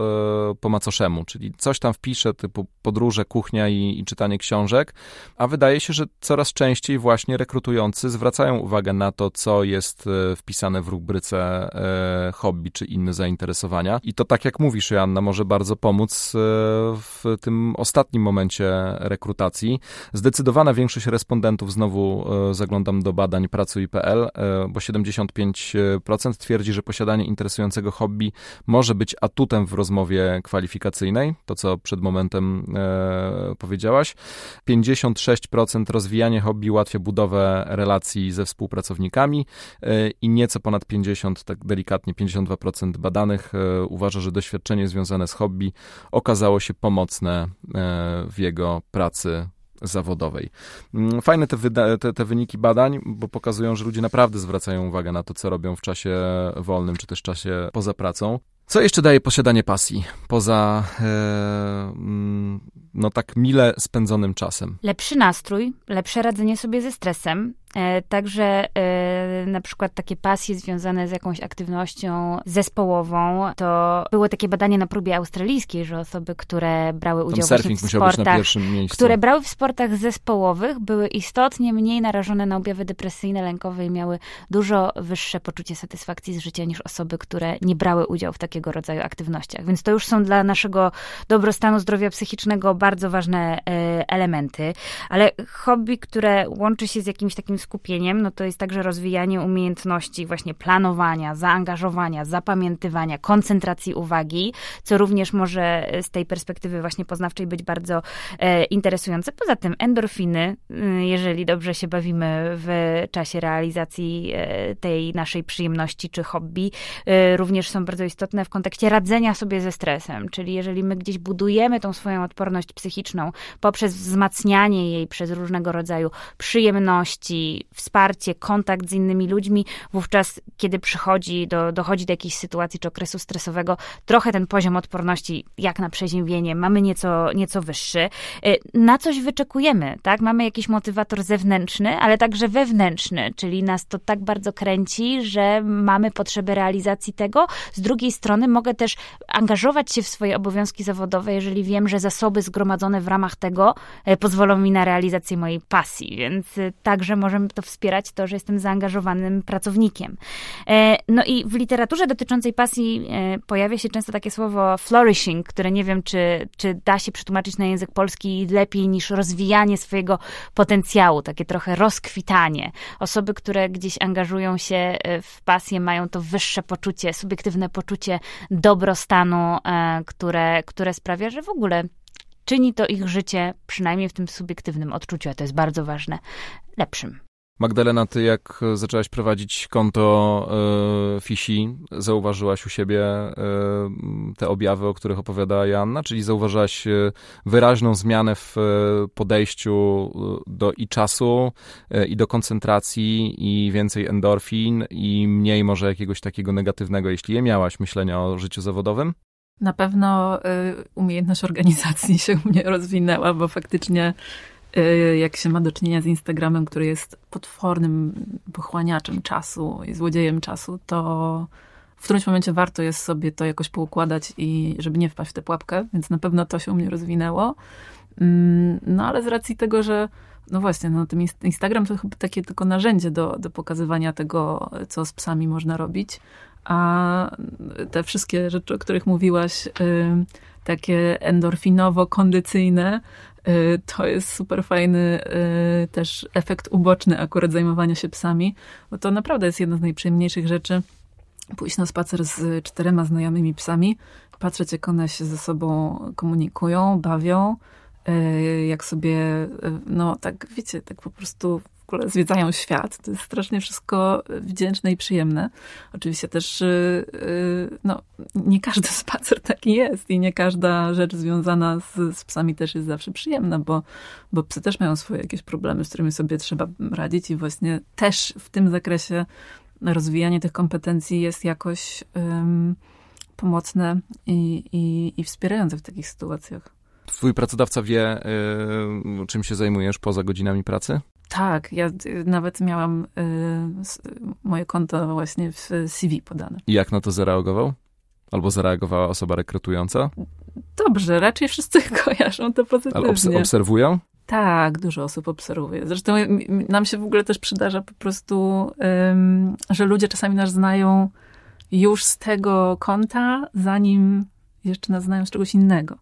e, po macoszemu, czyli coś tam wpiszę, typu podróże, kuchnia i, i, czytanie książek, a wydaje się, że coraz częściej właśnie rekrutujący zwracają uwagę na to, co jest e, wpisane w rubryce e, hobby, czy inne zainteresowania. I to tak jak mówisz, Joanna, może bardzo pomóc e, w tym ostatnim momencie rekrutacji, Zdecydowana większość respondentów, znowu e, zaglądam do badań pracuj.pl, e, bo 75% twierdzi, że posiadanie interesującego hobby może być atutem w rozmowie kwalifikacyjnej, to co przed momentem e, powiedziałaś. 56% rozwijanie hobby ułatwia budowę relacji ze współpracownikami i nieco ponad 50, tak delikatnie 52% badanych uważa, że doświadczenie związane z hobby okazało się pomocne w jego pracy zawodowej. Mm, fajne te, te, te, wyniki badań, bo pokazują, że ludzie naprawdę zwracają uwagę na to, co robią w czasie wolnym, czy też czasie poza pracą. Co jeszcze daje posiadanie pasji poza e, mm, no tak mile spędzonym czasem? Lepszy nastrój, lepsze radzenie sobie ze stresem, także e, na przykład takie pasje związane z jakąś aktywnością zespołową, to było takie badanie na próbie australijskiej, że osoby, które brały udział w sportach, które brały w sportach zespołowych, były istotnie mniej narażone na objawy depresyjne, lękowe i miały dużo wyższe poczucie satysfakcji z życia niż osoby, które nie brały udziału w takiego rodzaju aktywnościach. Więc to już są dla naszego dobrostanu zdrowia psychicznego bardzo ważne e, elementy. Ale hobby, które łączy się z jakimś takim skupieniem, no to jest także rozwijanie umiejętności właśnie planowania, zaangażowania, zapamiętywania, koncentracji uwagi, co również może z tej perspektywy właśnie poznawczej być bardzo e, interesujące. Poza tym endorfiny, y, jeżeli dobrze się bawimy w czasie realizacji e, tej naszej przyjemności czy hobby, e, również są bardzo istotne w kontekście radzenia sobie ze stresem, czyli jeżeli my gdzieś budujemy tą swoją odporność psychiczną poprzez wzmacnianie jej przez różnego rodzaju przyjemności, wsparcie, kontakt z innymi ludźmi, wówczas, kiedy przychodzi, do, dochodzi do jakiejś sytuacji czy okresu stresowego, trochę ten poziom odporności, jak na przeziębienie, mamy nieco, nieco wyższy. Y, na coś wyczekujemy, tak? Mamy jakiś motywator zewnętrzny, ale także wewnętrzny, czyli nas to tak bardzo kręci, że mamy potrzebę realizacji tego. Z drugiej strony mogę też angażować się w swoje obowiązki zawodowe, jeżeli wiem, że zasoby zgromadzone w ramach tego y, pozwolą mi na realizację mojej pasji, więc y, także możemy to wspierać to, że jestem zaangażowanym pracownikiem. E, no i w literaturze dotyczącej pasji e, pojawia się często takie słowo flourishing, które nie wiem, czy, czy da się przetłumaczyć na język polski lepiej niż rozwijanie swojego potencjału, takie trochę rozkwitanie. Osoby, które gdzieś angażują się e, w pasję, mają to wyższe poczucie, subiektywne poczucie dobrostanu, które, które sprawia, że w ogóle czyni to ich życie, przynajmniej w tym subiektywnym odczuciu, a to jest bardzo ważne, lepszym. Magdalena, ty jak zaczęłaś prowadzić konto y, Fisi, zauważyłaś u siebie y, te objawy, o których opowiadała Joanna, czyli zauważyłaś y, wyraźną zmianę w podejściu do i czasu, i do koncentracji, i więcej endorfin, i mniej może jakiegoś takiego negatywnego, jeśli je miałaś, myślenia o życiu zawodowym? Na pewno umiejętność organizacji się u mnie rozwinęła, bo faktycznie Y, jak się ma do czynienia z Instagramem, który jest potwornym pochłaniaczem czasu i złodziejem czasu, to w którymś momencie warto jest sobie to jakoś poukładać i żeby nie wpaść w tę pułapkę, więc na pewno to się u mnie rozwinęło. Mm, no ale z racji tego, że no właśnie, no ten Instagram to chyba takie tylko narzędzie do, do pokazywania tego, co z psami można robić, a te wszystkie rzeczy, o których mówiłaś, takie endorfinowo-kondycyjne, to jest super fajny też efekt uboczny akurat zajmowania się psami, bo to naprawdę jest jedna z najprzyjemniejszych rzeczy. Pójść na spacer z czterema znajomymi psami, patrzeć jak one się ze sobą komunikują, bawią, jak sobie, no tak wiecie, tak po prostu ogóle zwiedzają świat. To jest strasznie wszystko wdzięczne i przyjemne. Oczywiście też y, y, no, nie każdy spacer taki jest i nie każda rzecz związana z, z psami też jest zawsze przyjemna, bo, bo psy też mają swoje jakieś problemy, z którymi sobie trzeba radzić i właśnie też w tym zakresie rozwijanie tych kompetencji jest jakoś um, pomocne i, i, i wspierające w takich sytuacjach. Twój pracodawca wie, y, czym się zajmujesz poza godzinami pracy? Tak, ja y, nawet miałam y, moje konto właśnie w CV podane. I jak na to zareagował? Albo zareagowała osoba rekrutująca? Dobrze, raczej wszyscy kojarzą to pozytywnie. Ale obs obserwują? Tak, dużo osób obserwuje. Zresztą nam się w ogóle też przydarza po prostu, że ludzie czasami nas znają już z tego konta, zanim jeszcze nas znają z czegoś innego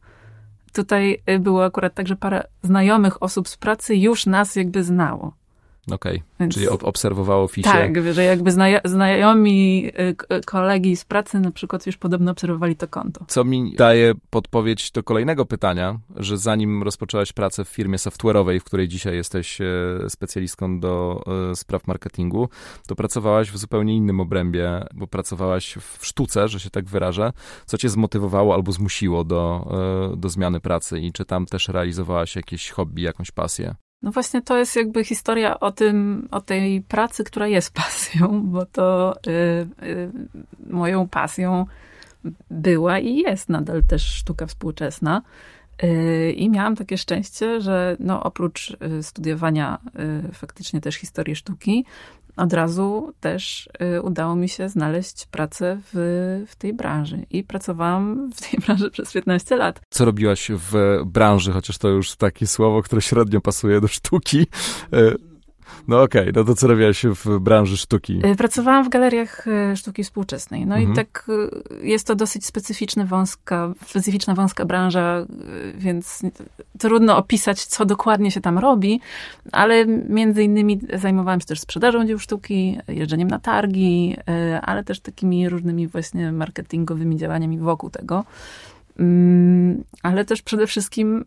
tutaj y, było akurat tak, że parę znajomych osób z pracy już nas jakby znało. Okej, okay. Więc... czyli obserwowało fisie. Tak, że jakby znajomi y, y, kolegi z pracy na przykład już podobno obserwowali to konto. Co mi daje podpowiedź do kolejnego pytania, że zanim rozpoczęłaś pracę w firmie software'owej, w której dzisiaj jesteś e, specjalistką do e, spraw marketingu, to pracowałaś w zupełnie innym obrębie, bo pracowałaś w sztuce, że się tak wyrażę. Co cię zmotywowało albo zmusiło do, e, do zmiany pracy i czy tam też realizowałaś jakieś hobby, jakąś pasję? No właśnie to jest jakby historia o tym, o tej pracy, która jest pasją, bo to y, y, moją pasją była i jest nadal też sztuka współczesna. Y, I miałam takie szczęście, że no, oprócz y, studiowania y, faktycznie też historii sztuki, od razu też y, udało mi się znaleźć pracę w, w tej branży. I pracowałam w tej branży przez 15 lat. Co robiłaś w branży, chociaż to już takie słowo, które średnio pasuje do sztuki. No okej, okay, no to co robiłaś w branży sztuki? Y, pracowałam w galeriach y, sztuki współczesnej. No mhm. i tak y, jest to dosyć specyficzna, wąska, specyficzna, wąska branża, więc trudno opisać, co dokładnie się tam robi, ale między innymi zajmowałam się też sprzedażą dzieł sztuki, jeżdżeniem na targi, ale też takimi różnymi właśnie marketingowymi działaniami wokół tego. Mm, ale też przede wszystkim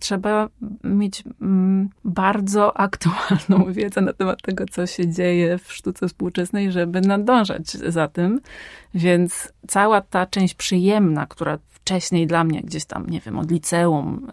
trzeba mieć mm, bardzo aktualną wiedzę na temat tego, co się dzieje w sztuce współczesnej, żeby nadążać za tym. Więc cała ta część przyjemna, która wcześniej dla mnie gdzieś tam, nie wiem, od liceum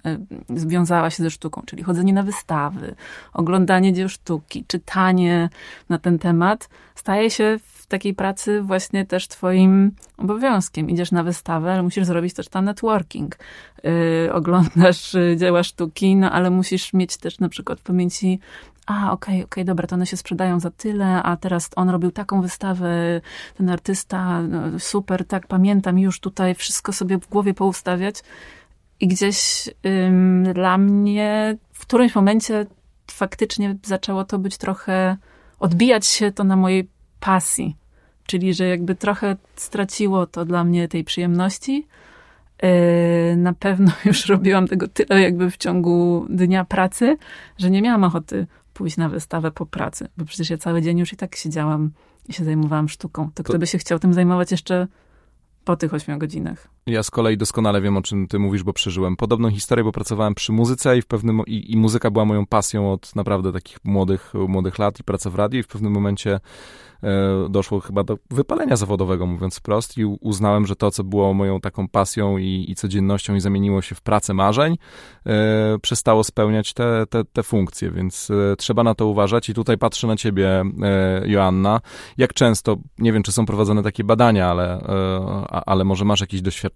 y, związała się ze sztuką, czyli chodzenie na wystawy, oglądanie dzieł sztuki, czytanie na ten temat, staje się takiej pracy właśnie też twoim obowiązkiem. Idziesz na wystawę, ale musisz zrobić też tam networking. Yy, oglądasz y, dzieła sztuki, no ale musisz mieć też na przykład w pamięci a, okej, okay, okej, okay, dobra, to one się sprzedają za tyle, a teraz on robił taką wystawę, ten artysta, no, super, tak, pamiętam już tutaj wszystko sobie w głowie poustawiać. I gdzieś ym, dla mnie w którymś momencie faktycznie zaczęło to być trochę, odbijać się to na mojej pasji. Czyli, że jakby trochę straciło to dla mnie tej przyjemności. Yy, na pewno już robiłam tego tyle jakby w ciągu dnia pracy, że nie miałam ochoty pójść na wystawę po pracy, bo przecież ja cały dzień już i tak siedziałam i się zajmowałam sztuką. To, to... kto by się chciał tym zajmować jeszcze po tych ośmiu godzinach? Ja z kolei doskonale wiem, o czym ty mówisz, bo przeżyłem podobną historię, bo pracowałem przy muzyce i w pewnym i, i muzyka była moją pasją od naprawdę takich młodych, młodych lat i praca w radiu i w pewnym momencie E, doszło chyba do wypalenia zawodowego, mówiąc wprost, i uznałem, że to, co było moją taką pasją i, i codziennością i zamieniło się w pracę marzeń, e, przestało spełniać te, te, te funkcje, więc e, trzeba na to uważać. I tutaj patrzę na ciebie, e, Joanna, jak często, nie wiem, czy są prowadzone takie badania, ale, e, ale może masz jakieś doświadczenie,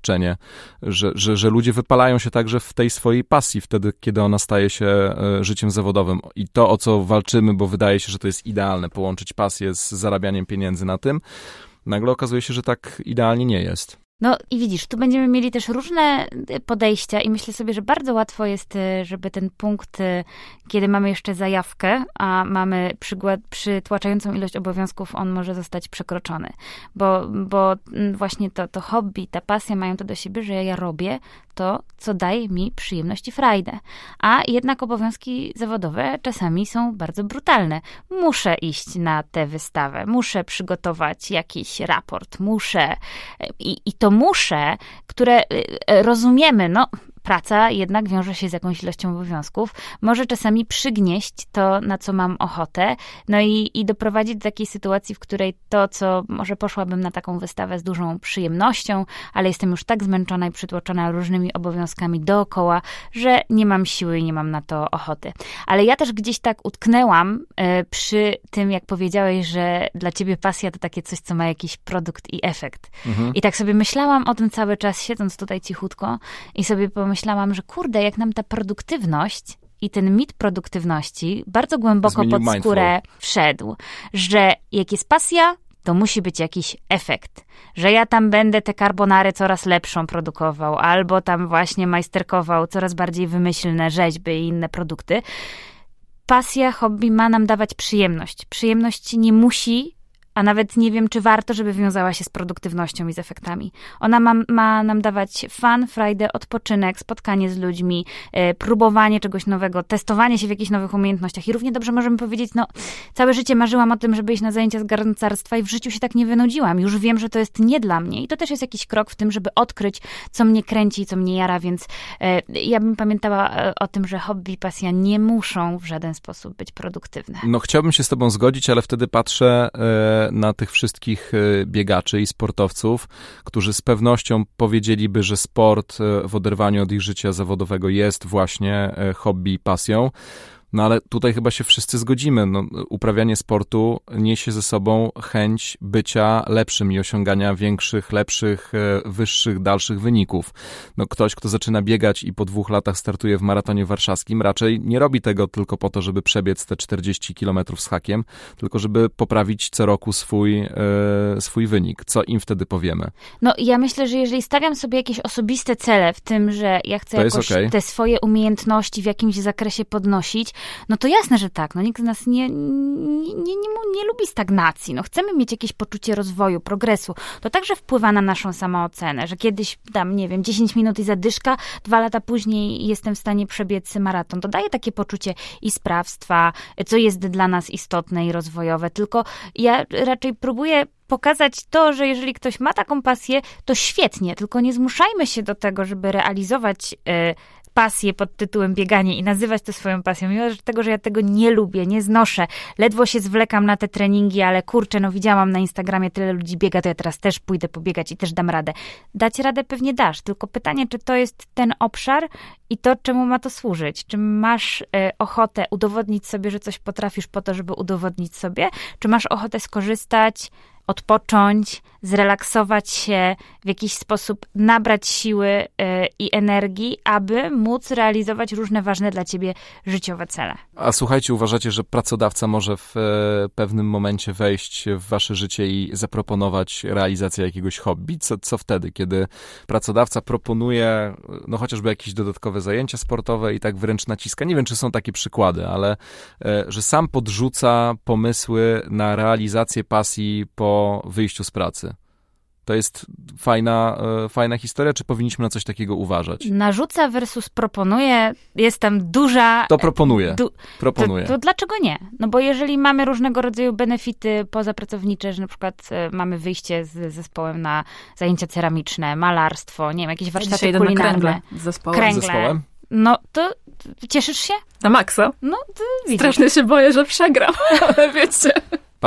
że, że, że ludzie wypalają się także w tej swojej pasji wtedy, kiedy ona staje się e, życiem zawodowym i to, o co walczymy, bo wydaje się, że to jest idealne, połączyć pasję z zarabianiem pieniędzy na tym, nagle okazuje się, że tak idealnie nie jest. No i widzisz, tu będziemy mieli też różne y, podejścia i myślę sobie, że bardzo łatwo jest, y, żeby ten punkt, y, kiedy mamy jeszcze zajawkę, a mamy przytłaczającą ilość obowiązków, on może zostać przekroczony. Bo, bo mm, właśnie to, to hobby, ta pasja mają to do siebie, że ja robię to, co daje mi przyjemność i frajdę. A jednak obowiązki zawodowe czasami są bardzo brutalne. Muszę iść na tę wystawę, muszę przygotować jakiś raport, muszę i, i to muszę, które rozumiemy, no praca jednak wiąże się z jakąś ilością obowiązków, może czasami przygnieść to, na co mam ochotę, no i, i doprowadzić do takiej sytuacji, w której to, co może poszłabym na taką wystawę z dużą przyjemnością, ale jestem już tak zmęczona i przytłoczona różnymi obowiązkami dookoła, że nie mam siły i nie mam na to ochoty. Ale ja też gdzieś tak utknęłam y, przy tym, jak powiedziałeś, że dla ciebie pasja to takie coś, co ma jakiś produkt i efekt. Mhm. I tak sobie myślałam o tym cały czas, siedząc tutaj cichutko i sobie pomyślałam, pomyślałam, że kurde, jak nam ta produktywność i ten mit produktywności bardzo głęboko Zmienił pod skórę mindful. wszedł, że jak jest pasja, to musi być jakiś efekt. Że ja tam będę te carbonary coraz lepszą produkował, albo tam właśnie majsterkował coraz bardziej wymyślne rzeźby i inne produkty. Pasja, hobby ma nam dawać przyjemność. Przyjemność nie musi a nawet nie wiem, czy warto, żeby wiązała się z produktywnością i z efektami. Ona ma, ma nam dawać fan, frajdę, odpoczynek, spotkanie z ludźmi, e, próbowanie czegoś nowego, testowanie się w jakichś nowych umiejętnościach. I równie dobrze możemy powiedzieć, no, całe życie marzyłam o tym, żeby iść na zajęcia z garncarstwa i w życiu się tak nie wynudziłam. Już wiem, że to jest nie dla mnie. I to też jest jakiś krok w tym, żeby odkryć, co mnie kręci, co mnie jara, więc e, ja bym pamiętała e, o tym, że hobby i pasja nie muszą w żaden sposób być produktywne. No, chciałbym się z tobą zgodzić, ale wtedy patrzę na tych wszystkich e, biegaczy i sportowców, którzy z pewnością powiedzieliby, że sport e, w oderwaniu od ich życia zawodowego jest właśnie e, hobby i pasją. No ale tutaj chyba się wszyscy zgodzimy. No, uprawianie sportu niesie ze sobą chęć bycia lepszym i osiągania większych, lepszych, e, wyższych, dalszych wyników. No, ktoś, kto zaczyna biegać i po dwóch latach startuje w maratonie warszawskim, raczej nie robi tego tylko po to, żeby przebiec te 40 kilometrów z hakiem, tylko żeby poprawić co roku swój, e, swój wynik. Co im wtedy powiemy? No, ja myślę, że jeżeli stawiam sobie jakieś osobiste cele w tym, że ja chcę jakoś okay. te swoje umiejętności w jakimś zakresie podnosić, no to jasne, że tak. No nikt z nas nie, nie, nie, nie, lubi stagnacji. No chcemy mieć jakieś poczucie rozwoju, progresu. To także wpływa na naszą samoocenę, że kiedyś tam, nie wiem, 10 minut i zadyszka, dwa lata później jestem w stanie przebiec maraton. To daje takie poczucie i sprawstwa, co jest dla nas istotne i rozwojowe. Tylko ja raczej próbuję pokazać to, że jeżeli ktoś ma taką pasję, to świetnie, tylko nie zmuszajmy się do tego, żeby realizować y, pasję pod tytułem bieganie i nazywać to swoją pasją, mimo tego, że ja tego nie lubię, nie znoszę, ledwo się zwlekam na te treningi, ale kurczę, no widziałam na Instagramie tyle ludzi biega, to ja teraz też pójdę pobiegać i też dam radę. Dać radę pewnie dasz, tylko pytanie, czy to jest ten obszar i to, czemu ma to służyć? Czy masz y, ochotę udowodnić sobie, że coś potrafisz po to, żeby udowodnić sobie? Czy masz ochotę skorzystać odpocząć, zrelaksować się, w jakiś sposób nabrać siły y, i energii, aby móc realizować różne ważne dla ciebie życiowe cele. A słuchajcie, uważacie, że pracodawca może w e, pewnym momencie wejść w wasze życie i zaproponować realizację jakiegoś hobby? Co, co wtedy, kiedy pracodawca proponuje no chociażby jakieś dodatkowe zajęcia sportowe i tak wręcz naciska? Nie wiem, czy są takie przykłady, ale e, że sam podrzuca pomysły na realizację pasji po wyjściu z pracy. To jest fajna, e, fajna historia, czy powinniśmy na coś takiego uważać? Narzuca versus proponuje, jest tam duża... To proponuje. Du, proponuje. To, to, dlaczego nie? No bo jeżeli mamy różnego rodzaju benefity pozapracownicze, że na przykład e, mamy wyjście z zespołem na zajęcia ceramiczne, malarstwo, nie wiem, jakieś warsztaty ja kulinarne. Z zespołem. Kręgle. zespołem? No to cieszysz się? Na maksa. No, to widzisz. Strasznie się boję, że przegram, ale wiecie...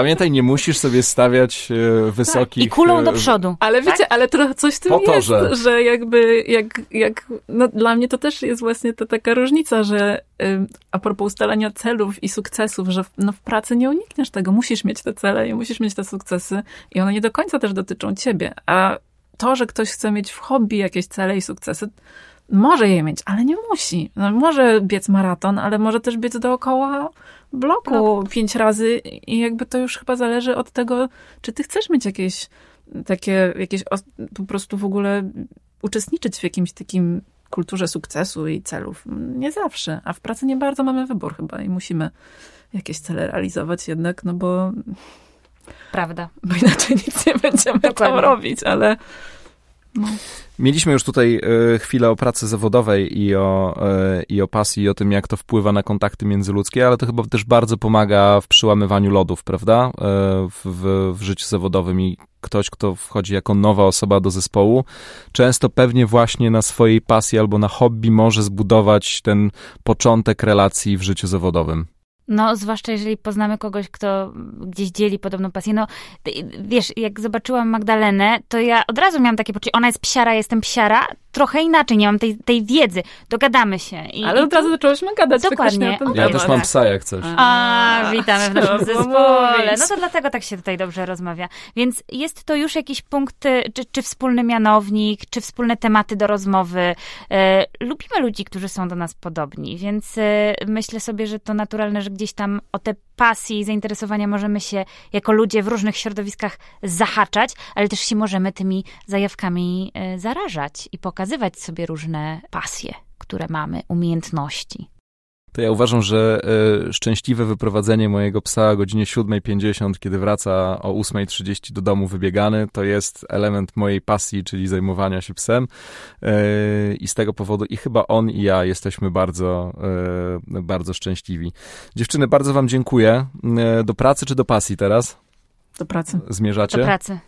Pamiętaj, nie musisz sobie stawiać e, wysokich... I kulą do e, przodu. Ale wiecie, tak? ale trochę coś w tym po to, jest, że... że jakby, jak, jak, no dla mnie to też jest właśnie to taka różnica, że y, a propos ustalania celów i sukcesów, że no w pracy nie unikniesz tego. Musisz mieć te cele i musisz mieć te sukcesy i one nie do końca też dotyczą ciebie. A to, że ktoś chce mieć w hobby jakieś cele i sukcesy, może je mieć, ale nie musi. No, może biec maraton, ale może też biec dookoła bloku no. pięć razy i jakby to już chyba zależy od tego, czy ty chcesz mieć jakieś takie, jakieś po prostu w ogóle uczestniczyć w jakimś takim kulturze sukcesu i celów. Nie zawsze, a w pracy nie bardzo mamy wybór chyba i musimy jakieś cele realizować jednak, no bo... Prawda. Bo inaczej nic nie będziemy Dokładnie. tam robić, ale... No. Mieliśmy już tutaj y, chwilę o pracy zawodowej i o, y, i o pasji, i o tym, jak to wpływa na kontakty międzyludzkie, ale to chyba też bardzo pomaga w przyłamywaniu lodów, prawda? Y, w, w, w życiu zawodowym i ktoś, kto wchodzi jako nowa osoba do zespołu, często pewnie właśnie na swojej pasji albo na hobby może zbudować ten początek relacji w życiu zawodowym. No, zwłaszcza jeżeli poznamy kogoś, kto gdzieś dzieli podobną pasję. No, wiesz, jak zobaczyłam Magdalenę, to ja od razu miałam takie poczucie, ona jest psiara, jestem psiara, trochę inaczej, nie mam tej, tej wiedzy, dogadamy się. I, Ale od razu zaczęłyśmy gadać Dokładnie. Ja też mam psa, jak coś. A, witamy w naszym zespole. No to dlatego tak się tutaj dobrze rozmawia. Więc jest to już jakiś punkt, y, czy, czy wspólny mianownik, czy wspólne tematy do rozmowy. E, lubimy ludzi, którzy są do nas podobni, więc e, myślę sobie, że to naturalne, że gdzieś tam o te pasji i zainteresowania możemy się jako ludzie w różnych środowiskach zahaczać, ale też się możemy tymi zajawkami e, zarażać i pokazywać sobie różne pasje, które mamy, umiejętności. To ja uważam, że y, szczęśliwe wyprowadzenie mojego psa o godzinie 7.50, kiedy wraca o 8.30 do domu wybiegany, to jest element mojej pasji, czyli zajmowania się psem. Y, I z tego powodu i chyba on i ja jesteśmy bardzo, y, bardzo szczęśliwi. Dziewczyny, bardzo wam dziękuję. do pracy czy do pasji teraz? Do pracy. Zmierzacie? Do pracy.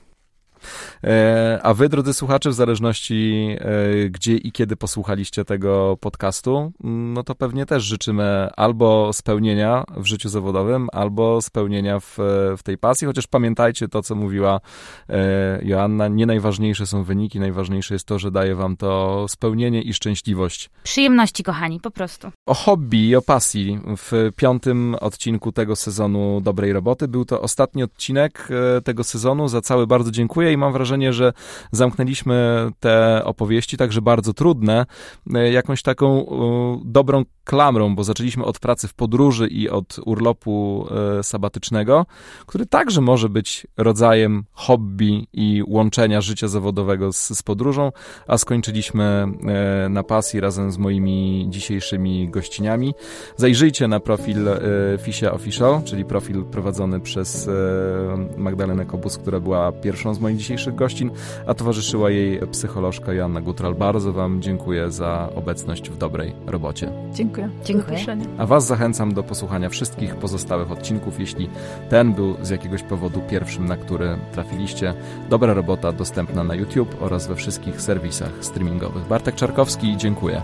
E, a wy, drodzy słuchacze, w zależności e, gdzie i kiedy posłuchaliście tego podcastu, no to pewnie też życzymy albo spełnienia w życiu zawodowym, albo spełnienia w, w tej pasji, chociaż pamiętajcie to, co mówiła e, Joanna, nie najważniejsze są wyniki, najważniejsze jest to, że daje wam to spełnienie i szczęśliwość. Przyjemności, kochani, po prostu. O hobby i o pasji w piątym odcinku tego sezonu Dobrej Roboty. Był to ostatni odcinek tego sezonu. Za cały bardzo dziękuję i mam wrażenie, że zamknęliśmy te opowieści, także bardzo trudne, e, jakąś taką dobrą klamrą, bo zaczęliśmy od pracy w podróży i od urlopu e, sabatycznego, który także może być rodzajem hobby i łączenia życia zawodowego z, z podróżą, a skończyliśmy e, na pasji razem z moimi dzisiejszymi gościniami. Zajrzyjcie na profil Fisia Official, czyli profil prowadzony przez Magdalenę Kobus, która była pierwszą z moich dzisiejszych gościn, a towarzyszyła jej psycholożka Joanna Gutral. Bardzo Wam dziękuję za obecność w dobrej robocie. Dziękuję. Dziękuję. A Was zachęcam do posłuchania wszystkich pozostałych odcinków, jeśli ten był z jakiegoś powodu pierwszym, na który trafiliście. Dobra robota dostępna na YouTube oraz we wszystkich serwisach streamingowych. Bartek Czarkowski, dziękuję.